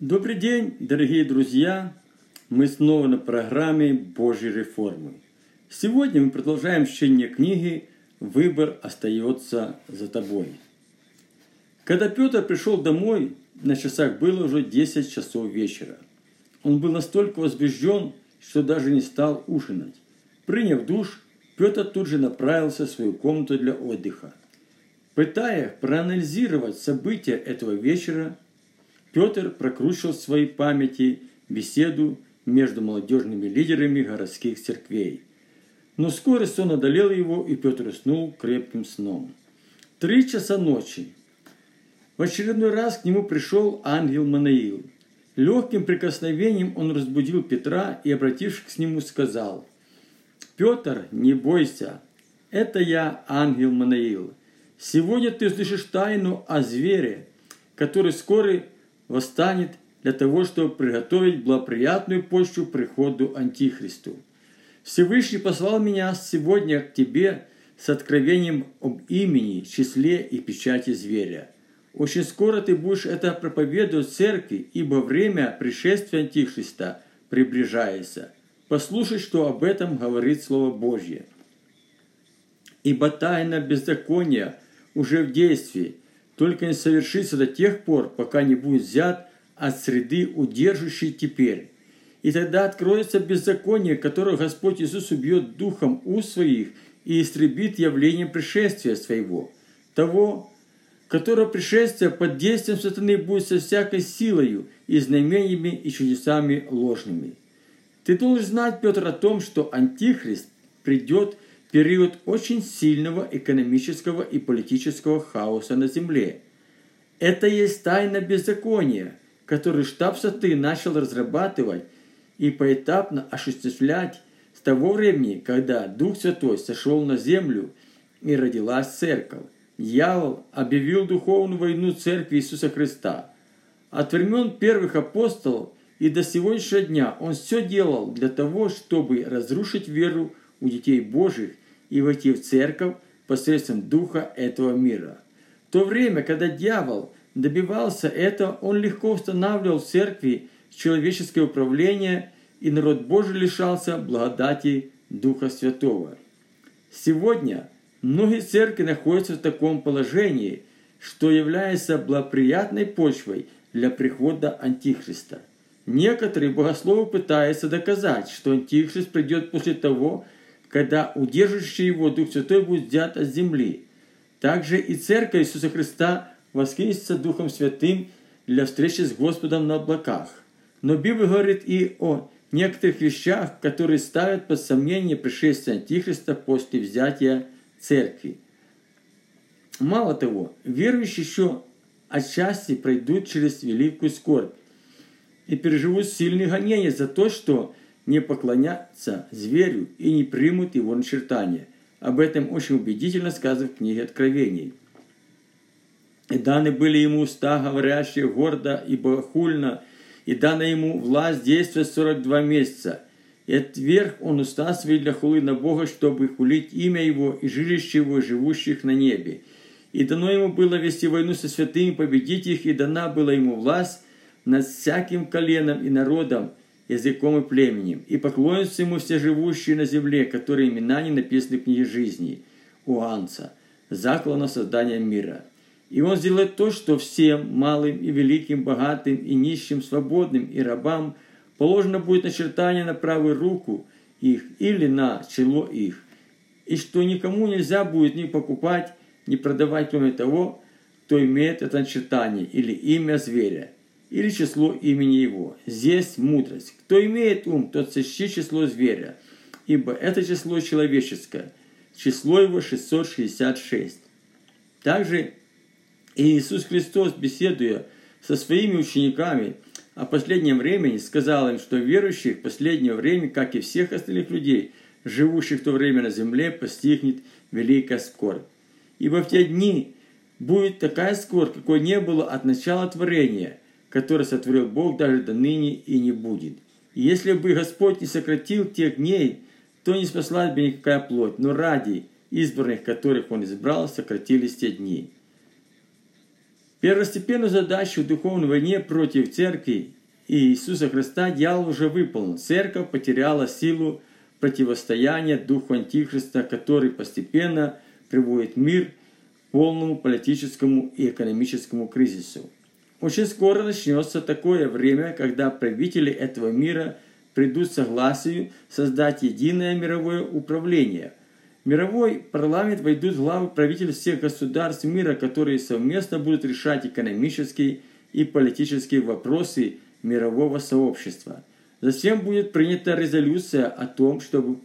Добрый день, дорогие друзья! Мы снова на программе Божьей реформы. Сегодня мы продолжаем чтение книги «Выбор остается за тобой». Когда Петр пришел домой, на часах было уже 10 часов вечера. Он был настолько возбужден, что даже не стал ужинать. Приняв душ, Петр тут же направился в свою комнату для отдыха. Пытаясь проанализировать события этого вечера, Петр прокручивал в своей памяти беседу между молодежными лидерами городских церквей. Но вскоре сон одолел его, и Петр уснул крепким сном. Три часа ночи. В очередной раз к нему пришел ангел Манаил. Легким прикосновением он разбудил Петра и, обратившись к нему, сказал, «Петр, не бойся, это я, ангел Манаил. Сегодня ты слышишь тайну о звере, который скоро восстанет для того, чтобы приготовить благоприятную почву приходу Антихристу. Всевышний послал меня сегодня к тебе с откровением об имени, числе и печати зверя. Очень скоро ты будешь это проповедовать в церкви, ибо время пришествия Антихриста приближается. Послушай, что об этом говорит Слово Божье. Ибо тайна беззакония уже в действии, только не совершится до тех пор, пока не будет взят от среды, удерживающей теперь. И тогда откроется беззаконие, которое Господь Иисус убьет духом у своих и истребит явлением пришествия своего, того, которое пришествие под действием сатаны будет со всякой силою и знамениями и чудесами ложными. Ты должен знать, Петр, о том, что Антихрист придет – период очень сильного экономического и политического хаоса на Земле. Это есть тайна беззакония, которую штаб Саты начал разрабатывать и поэтапно осуществлять с того времени, когда Дух Святой сошел на землю и родилась церковь. Дьявол объявил духовную войну Церкви Иисуса Христа. От времен первых апостолов и до сегодняшнего дня он все делал для того, чтобы разрушить веру у детей Божьих и войти в церковь посредством духа этого мира. В то время, когда дьявол добивался этого, он легко устанавливал в церкви человеческое управление, и народ Божий лишался благодати Духа Святого. Сегодня многие церкви находятся в таком положении, что является благоприятной почвой для прихода Антихриста. Некоторые богословы пытаются доказать, что Антихрист придет после того, когда удерживающий его Дух Святой будет взят от земли. Также и Церковь Иисуса Христа воскресится Духом Святым для встречи с Господом на облаках. Но Библия говорит и о некоторых вещах, которые ставят под сомнение пришествие Антихриста после взятия Церкви. Мало того, верующие еще отчасти пройдут через великую скорбь и переживут сильные гонения за то, что не поклонятся зверю и не примут его начертания. Об этом очень убедительно сказано в книге Откровений. И даны были ему уста, говорящие гордо и богохульно, и дана ему власть действовать 42 месяца. И отверг он уста свои для хулы на Бога, чтобы хулить имя его и жилище его, живущих на небе. И дано ему было вести войну со святыми, победить их, и дана была ему власть над всяким коленом и народом, языком и племенем, и поклонятся ему все живущие на земле, которые имена не написаны в книге жизни, у Анца, заклана создания мира. И он сделает то, что всем, малым и великим, богатым и нищим, свободным и рабам, положено будет начертание на правую руку их или на чело их, и что никому нельзя будет ни покупать, ни продавать, кроме того, кто имеет это начертание или имя зверя, или число имени его. Здесь мудрость. Кто имеет ум, тот сочти число зверя, ибо это число человеческое. Число его 666. Также Иисус Христос, беседуя со своими учениками о последнем времени, сказал им, что верующих в последнее время, как и всех остальных людей, живущих в то время на земле, постигнет великая скорбь. Ибо в те дни будет такая скорбь, какой не было от начала творения – который сотворил Бог даже до ныне и не будет. И если бы Господь не сократил тех дней, то не спаслась бы никакая плоть, но ради избранных, которых Он избрал, сократились те дни. Первостепенную задачу в духовной войне против церкви и Иисуса Христа дьявол уже выполнил. Церковь потеряла силу противостояния духу Антихриста, который постепенно приводит мир к полному политическому и экономическому кризису. Очень скоро начнется такое время, когда правители этого мира придут к согласию создать единое мировое управление. В мировой парламент войдут главы правительств всех государств мира, которые совместно будут решать экономические и политические вопросы мирового сообщества. Затем будет принята резолюция о том, чтобы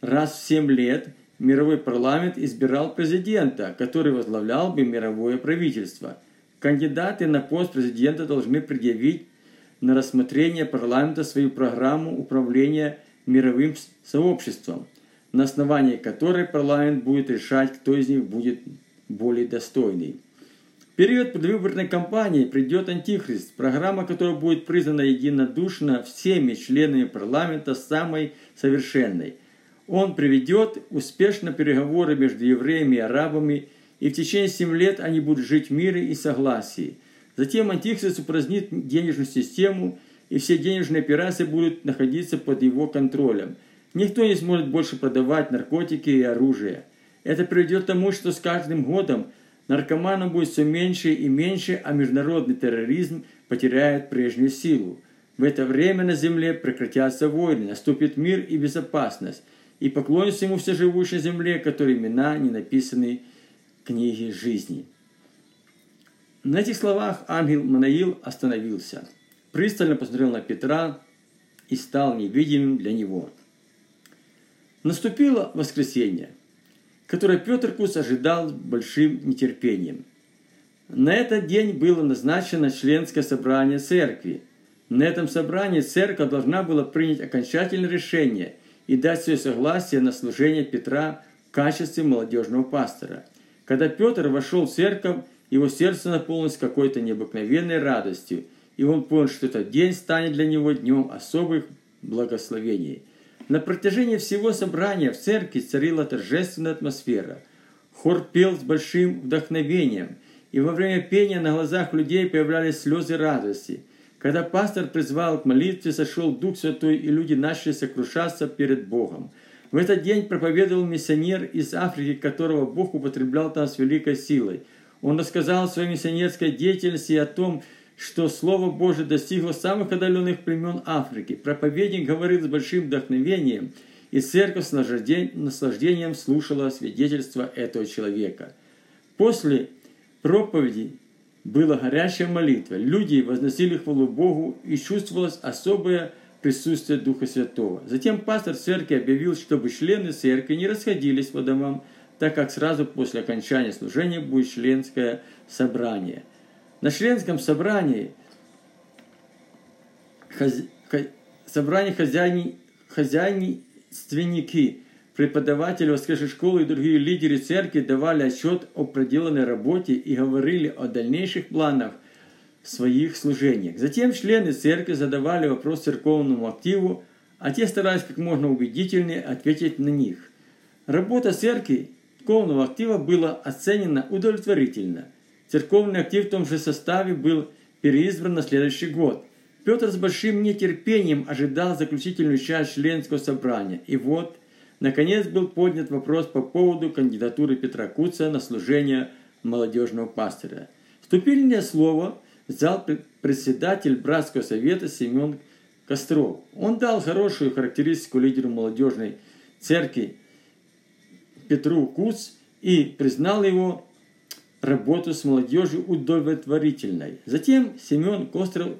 раз в 7 лет мировой парламент избирал президента, который возглавлял бы мировое правительство. Кандидаты на пост президента должны предъявить на рассмотрение парламента свою программу управления мировым сообществом, на основании которой парламент будет решать, кто из них будет более достойный. В период предвыборной кампании придет Антихрист, программа которая будет признана единодушно всеми членами парламента самой совершенной. Он приведет успешно переговоры между евреями и арабами, и в течение семи лет они будут жить в мире и согласии. Затем Антихрист упразднит денежную систему, и все денежные операции будут находиться под его контролем. Никто не сможет больше продавать наркотики и оружие. Это приведет к тому, что с каждым годом – наркоманов будет все меньше и меньше, а международный терроризм потеряет прежнюю силу. В это время на земле прекратятся войны, наступит мир и безопасность, и поклонятся ему все живущие земле, которые имена не написаны в книге жизни. На этих словах ангел Манаил остановился, пристально посмотрел на Петра и стал невидимым для него. Наступило воскресенье – которое Петр Кус ожидал большим нетерпением. На этот день было назначено членское собрание церкви. На этом собрании церковь должна была принять окончательное решение и дать свое согласие на служение Петра в качестве молодежного пастора. Когда Петр вошел в церковь, его сердце наполнилось какой-то необыкновенной радостью, и он понял, что этот день станет для него днем особых благословений – на протяжении всего собрания в церкви царила торжественная атмосфера. Хор пел с большим вдохновением, и во время пения на глазах людей появлялись слезы радости. Когда пастор призвал к молитве, сошел Дух Святой, и люди начали сокрушаться перед Богом. В этот день проповедовал миссионер из Африки, которого Бог употреблял там с великой силой. Он рассказал о своей миссионерской деятельности и о том, что Слово Божие достигло самых отдаленных племен Африки. Проповедник говорил с большим вдохновением, и церковь с наслаждением слушала свидетельство этого человека. После проповеди была горячая молитва. Люди возносили хвалу Богу, и чувствовалось особое присутствие Духа Святого. Затем пастор церкви объявил, чтобы члены церкви не расходились по домам, так как сразу после окончания служения будет членское собрание – на членском собрании хозя... собрании хозяйни... хозяйственники, преподаватели воскресшей школы и другие лидеры церкви давали отчет о проделанной работе и говорили о дальнейших планах своих служениях. Затем члены церкви задавали вопрос церковному активу, а те старались как можно убедительнее ответить на них. Работа церкви церковного актива была оценена удовлетворительно. Церковный актив в том же составе был переизбран на следующий год. Петр с большим нетерпением ожидал заключительную часть членского собрания. И вот, наконец, был поднят вопрос по поводу кандидатуры Петра Куца на служение молодежного пастора. Вступительное слово взял председатель братского совета Семен Костров. Он дал хорошую характеристику лидеру молодежной церкви Петру Куц и признал его работу с молодежью удовлетворительной. Затем Семен Костров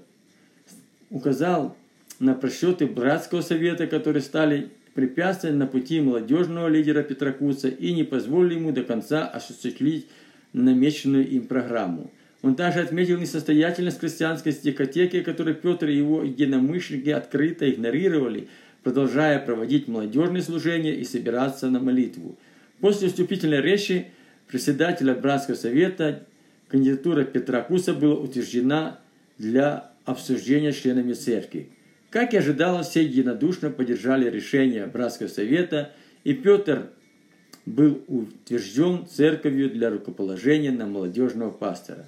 указал на просчеты братского совета, которые стали препятствием на пути молодежного лидера Петра Куца и не позволили ему до конца осуществить намеченную им программу. Он также отметил несостоятельность христианской стихотеки, которую Петр и его единомышленники открыто игнорировали, продолжая проводить молодежные служения и собираться на молитву. После вступительной речи председателя Братского совета кандидатура Петра Куса была утверждена для обсуждения членами церкви. Как и ожидалось, все единодушно поддержали решение Братского совета, и Петр был утвержден церковью для рукоположения на молодежного пастора.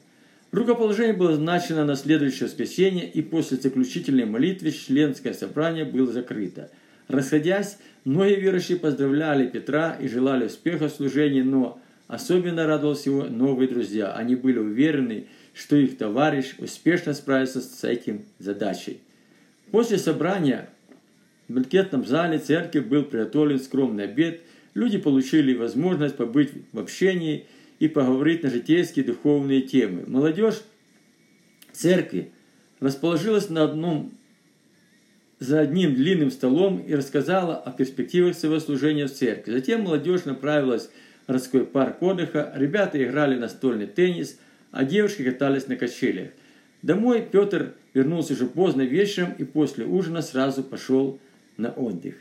Рукоположение было назначено на следующее воскресенье, и после заключительной молитвы членское собрание было закрыто. Расходясь, многие верующие поздравляли Петра и желали успеха в служении, но особенно радовались его новые друзья. Они были уверены, что их товарищ успешно справится с этим задачей. После собрания в банкетном зале церкви был приготовлен скромный обед. Люди получили возможность побыть в общении и поговорить на житейские духовные темы. Молодежь церкви расположилась на одном за одним длинным столом и рассказала о перспективах своего служения в церкви. Затем молодежь направилась в городской парк отдыха, ребята играли настольный теннис, а девушки катались на качелях. Домой Петр вернулся уже поздно вечером и после ужина сразу пошел на отдых.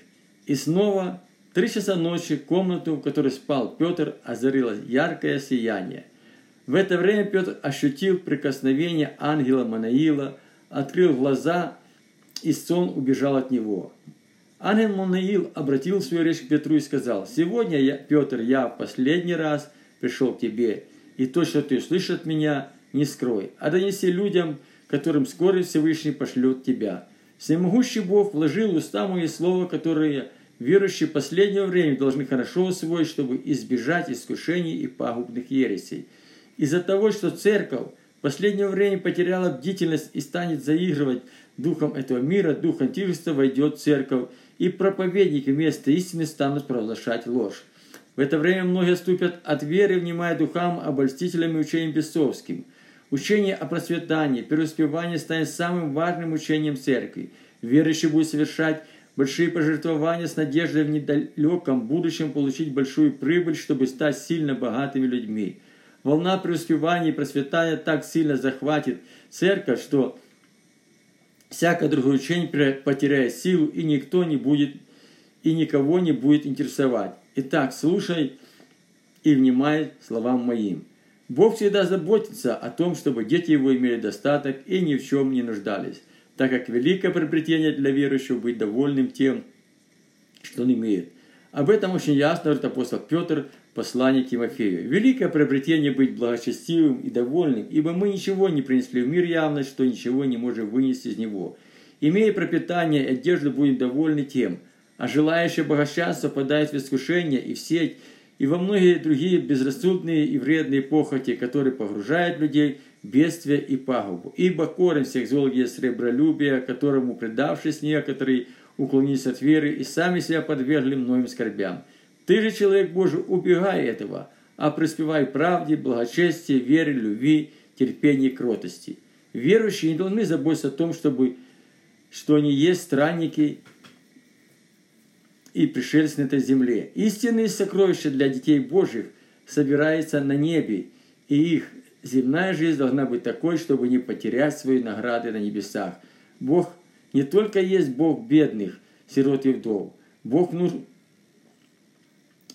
И снова три часа ночи комнату, в которой спал Петр, озарило яркое сияние. В это время Петр ощутил прикосновение ангела Манаила, открыл глаза, и сон убежал от него. Ангел Манаил обратил свою речь к Петру и сказал, «Сегодня, я, Петр, я в последний раз пришел к тебе, и то, что ты слышишь от меня, не скрой, а донеси людям, которым скоро Всевышний пошлет тебя. Всемогущий Бог вложил уста мои слова, которые верующие последнего времени должны хорошо усвоить, чтобы избежать искушений и пагубных ересей. Из-за того, что церковь в последнее время потеряла бдительность и станет заигрывать духом этого мира, дух антихриста войдет в церковь, и проповедники вместо истины станут провозглашать ложь. В это время многие ступят от веры, внимая духам, обольстителям и учениям бесовским – Учение о процветании, преуспевании станет самым важным учением церкви. Верующий будет совершать большие пожертвования с надеждой в недалеком будущем получить большую прибыль, чтобы стать сильно богатыми людьми. Волна преуспевания и процветания так сильно захватит церковь, что всякое другое учение потеряет силу, и никто не будет, и никого не будет интересовать. Итак, слушай и внимай словам моим. Бог всегда заботится о том, чтобы дети его имели достаток и ни в чем не нуждались, так как великое приобретение для верующего быть довольным тем, что он имеет. Об этом очень ясно говорит апостол Петр к Тимофею. Великое приобретение быть благочестивым и довольным, ибо мы ничего не принесли в мир явно, что ничего не можем вынести из него. Имея пропитание и одежду, будем довольны тем, а желающие богатства попадают в искушение и в сеть, и во многие другие безрассудные и вредные похоти, которые погружают людей бедствие и пагубу. Ибо корень всех зол есть сребролюбие, которому, предавшись некоторые, уклонились от веры и сами себя подвергли многим скорбям. Ты же, человек Божий, убегай этого, а преуспевай правде, благочестии, вере, любви, терпении кротости. Верующие не должны заботиться о том, чтобы, что они есть странники и пришельцы на этой земле. Истинные сокровища для детей Божьих собираются на небе, и их земная жизнь должна быть такой, чтобы не потерять свои награды на небесах. Бог не только есть Бог бедных, сирот и вдов. Бог нужен,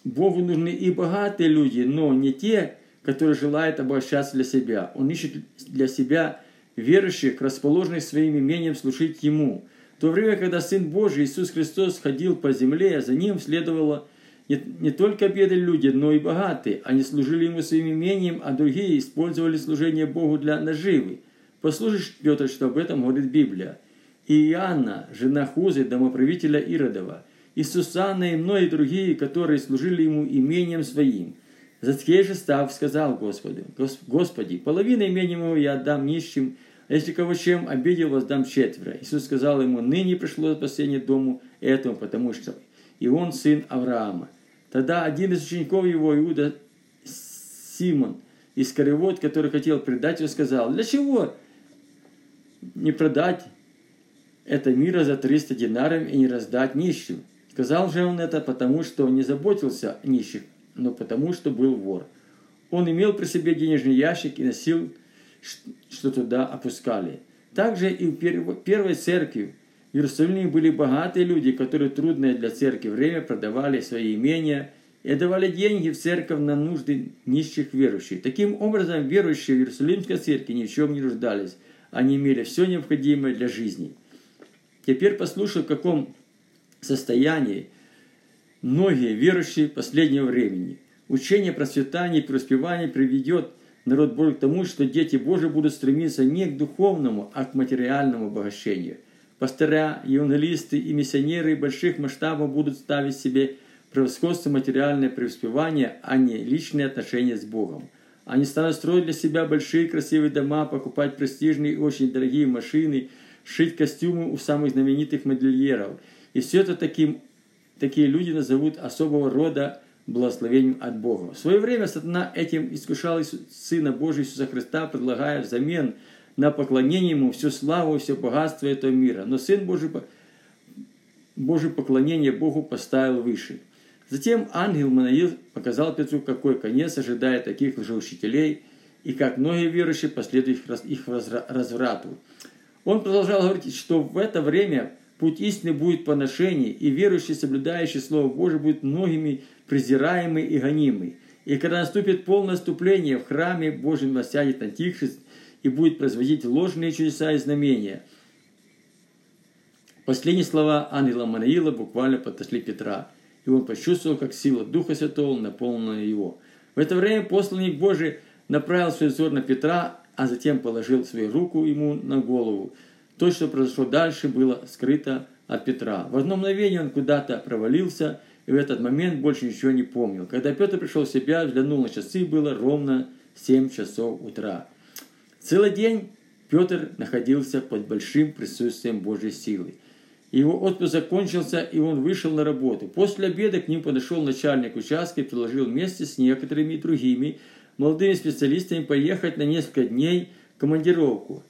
Богу нужны и богатые люди, но не те, которые желают обогащаться для себя. Он ищет для себя верующих, расположенных своим имением служить Ему – в то время, когда Сын Божий Иисус Христос ходил по земле, за Ним следовало не, не только бедные люди, но и богатые. Они служили Ему своим имением, а другие использовали служение Богу для наживы. Послушай, Петр, что об этом говорит Библия. И Иоанна, жена Хузы, домоправителя Иродова, и Сусанна, и многие другие, которые служили Ему имением своим. Заткей же став, сказал Господу, Господи, половину имения моего я отдам нищим, а если кого чем обидел, воздам четверо. Иисус сказал ему, ныне пришло спасение дому этому, потому что и он сын Авраама. Тогда один из учеников его, Иуда Симон, Искариот, который хотел предать его, сказал, для чего не продать это мира за 300 динаров и не раздать нищим? Сказал же он это потому, что не заботился о нищих, но потому, что был вор. Он имел при себе денежный ящик и носил что туда опускали. Также и в первой церкви в Иерусалиме были богатые люди, которые трудное для церкви время продавали свои имения и давали деньги в церковь на нужды нищих верующих. Таким образом, верующие в Иерусалимской церкви ни в чем не нуждались. Они имели все необходимое для жизни. Теперь послушай, в каком состоянии многие верующие последнего времени. Учение процветания и преуспевания приведет народ Божий к тому, что дети Божии будут стремиться не к духовному, а к материальному обогащению. Пастыря, евангелисты и миссионеры больших масштабов будут ставить себе превосходство материальное преуспевание, а не личные отношения с Богом. Они станут строить для себя большие красивые дома, покупать престижные и очень дорогие машины, шить костюмы у самых знаменитых модельеров. И все это таким, такие люди назовут особого рода благословением от Бога. В свое время сатана этим искушал Сына Божия Иисуса Христа, предлагая взамен на поклонение Ему всю славу все богатство этого мира. Но Сын Божий, Божий поклонение Богу поставил выше. Затем ангел Манаил показал Петру, какой конец ожидает таких лжеучителей, и как многие верующие последуют их разврату. Он продолжал говорить, что в это время путь истины будет поношение, и верующие, соблюдающие Слово Божие, будут многими презираемы и гонимы. И когда наступит полное ступление, в храме Божьем насядет Антихрист и будет производить ложные чудеса и знамения. Последние слова ангела Манаила буквально подошли Петра, и он почувствовал, как сила Духа Святого наполнила его. В это время посланник Божий направил свой взор на Петра, а затем положил свою руку ему на голову. То, что произошло дальше, было скрыто от Петра. В одно мгновение он куда-то провалился – и в этот момент больше ничего не помнил. Когда Петр пришел в себя, взглянул на часы, было ровно 7 часов утра. Целый день Петр находился под большим присутствием Божьей силы. Его отпуск закончился, и он вышел на работу. После обеда к ним подошел начальник участка и предложил вместе с некоторыми другими молодыми специалистами поехать на несколько дней в командировку.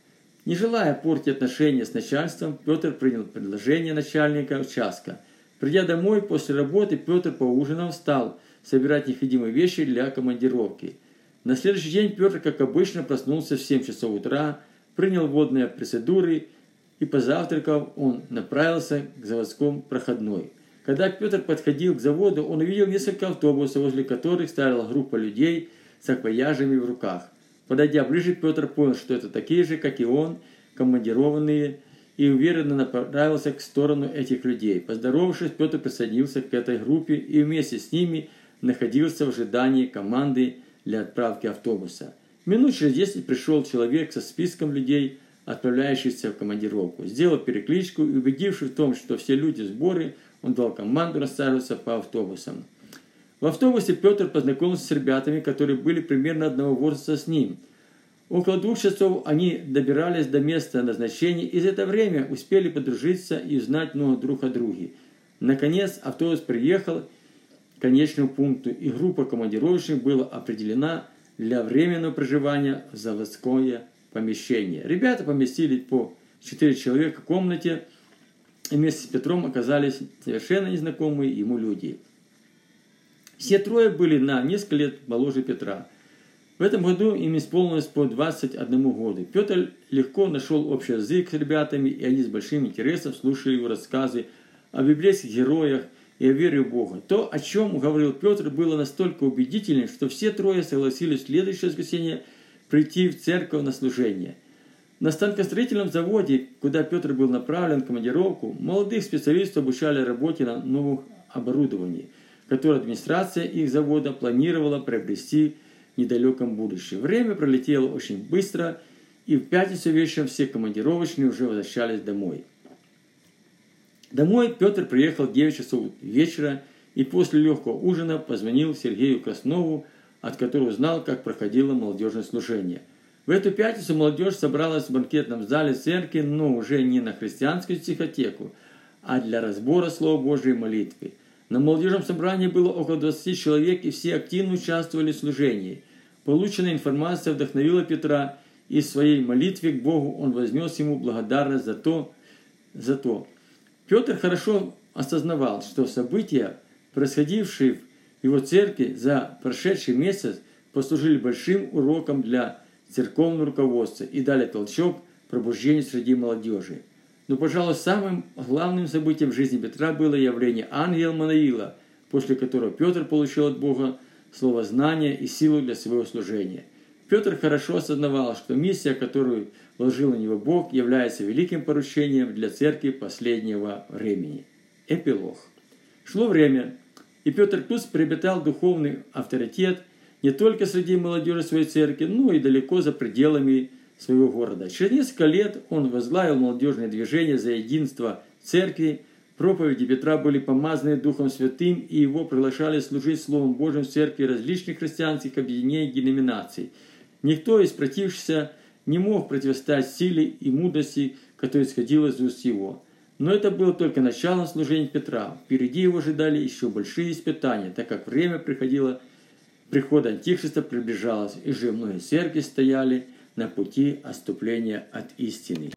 Не желая портить отношения с начальством, Петр принял предложение начальника участка – Придя домой после работы, Петр поужинал, встал собирать необходимые вещи для командировки. На следующий день Петр, как обычно, проснулся в 7 часов утра, принял водные процедуры и, позавтракав, он направился к заводскому проходной. Когда Петр подходил к заводу, он увидел несколько автобусов, возле которых стояла группа людей с акваяжами в руках. Подойдя ближе, Петр понял, что это такие же, как и он, командированные и уверенно направился к сторону этих людей. Поздоровавшись, Петр присоединился к этой группе и вместе с ними находился в ожидании команды для отправки автобуса. Минут через десять пришел человек со списком людей, отправляющихся в командировку. Сделал перекличку и, убедившись в том, что все люди в сборе, он дал команду рассаживаться по автобусам. В автобусе Петр познакомился с ребятами, которые были примерно одного возраста с ним – Около двух часов они добирались до места назначения и за это время успели подружиться и узнать много друг о друге. Наконец автобус приехал конечному пункту, и группа командировочных была определена для временного проживания в заводское помещение. Ребята поместили по четыре человека в комнате, и вместе с Петром оказались совершенно незнакомые ему люди. Все трое были на несколько лет моложе Петра – в этом году им исполнилось по 21 году. Петр легко нашел общий язык с ребятами, и они с большим интересом слушали его рассказы о библейских героях и о вере в Бога. То, о чем говорил Петр, было настолько убедительным, что все трое согласились в следующее воскресенье прийти в церковь на служение. На станкостроительном заводе, куда Петр был направлен в командировку, молодых специалистов обучали работе на новых оборудовании, которое администрация их завода планировала приобрести недалеком будущем. Время пролетело очень быстро, и в пятницу вечером все командировочные уже возвращались домой. Домой Петр приехал в 9 часов вечера и после легкого ужина позвонил Сергею Краснову, от которого узнал, как проходило молодежное служение. В эту пятницу молодежь собралась в банкетном зале церкви, но уже не на христианскую психотеку, а для разбора Слова Божьей молитвы. На молодежном собрании было около 20 человек, и все активно участвовали в служении – Полученная информация вдохновила Петра, и в своей молитве к Богу он вознес ему благодарность за то, за то. Петр хорошо осознавал, что события, происходившие в его церкви за прошедший месяц, послужили большим уроком для церковного руководства и дали толчок пробуждению среди молодежи. Но, пожалуй, самым главным событием в жизни Петра было явление ангела Манаила, после которого Петр получил от Бога слово знания и силу для своего служения. Петр хорошо осознавал, что миссия, которую вложил на него Бог, является великим поручением для церкви последнего времени. Эпилог. Шло время, и Петр Туз приобретал духовный авторитет не только среди молодежи своей церкви, но и далеко за пределами своего города. Через несколько лет он возглавил молодежное движение за единство церкви. Проповеди Петра были помазаны Духом Святым, и его приглашали служить Словом Божьим в церкви различных христианских объединений и деноминаций. Никто из протившихся не мог противостоять силе и мудрости, которая исходила из уст его. Но это было только началом служения Петра. Впереди его ожидали еще большие испытания, так как время приходило, приход Антихриста приближалось, и же многие церкви стояли на пути отступления от истины.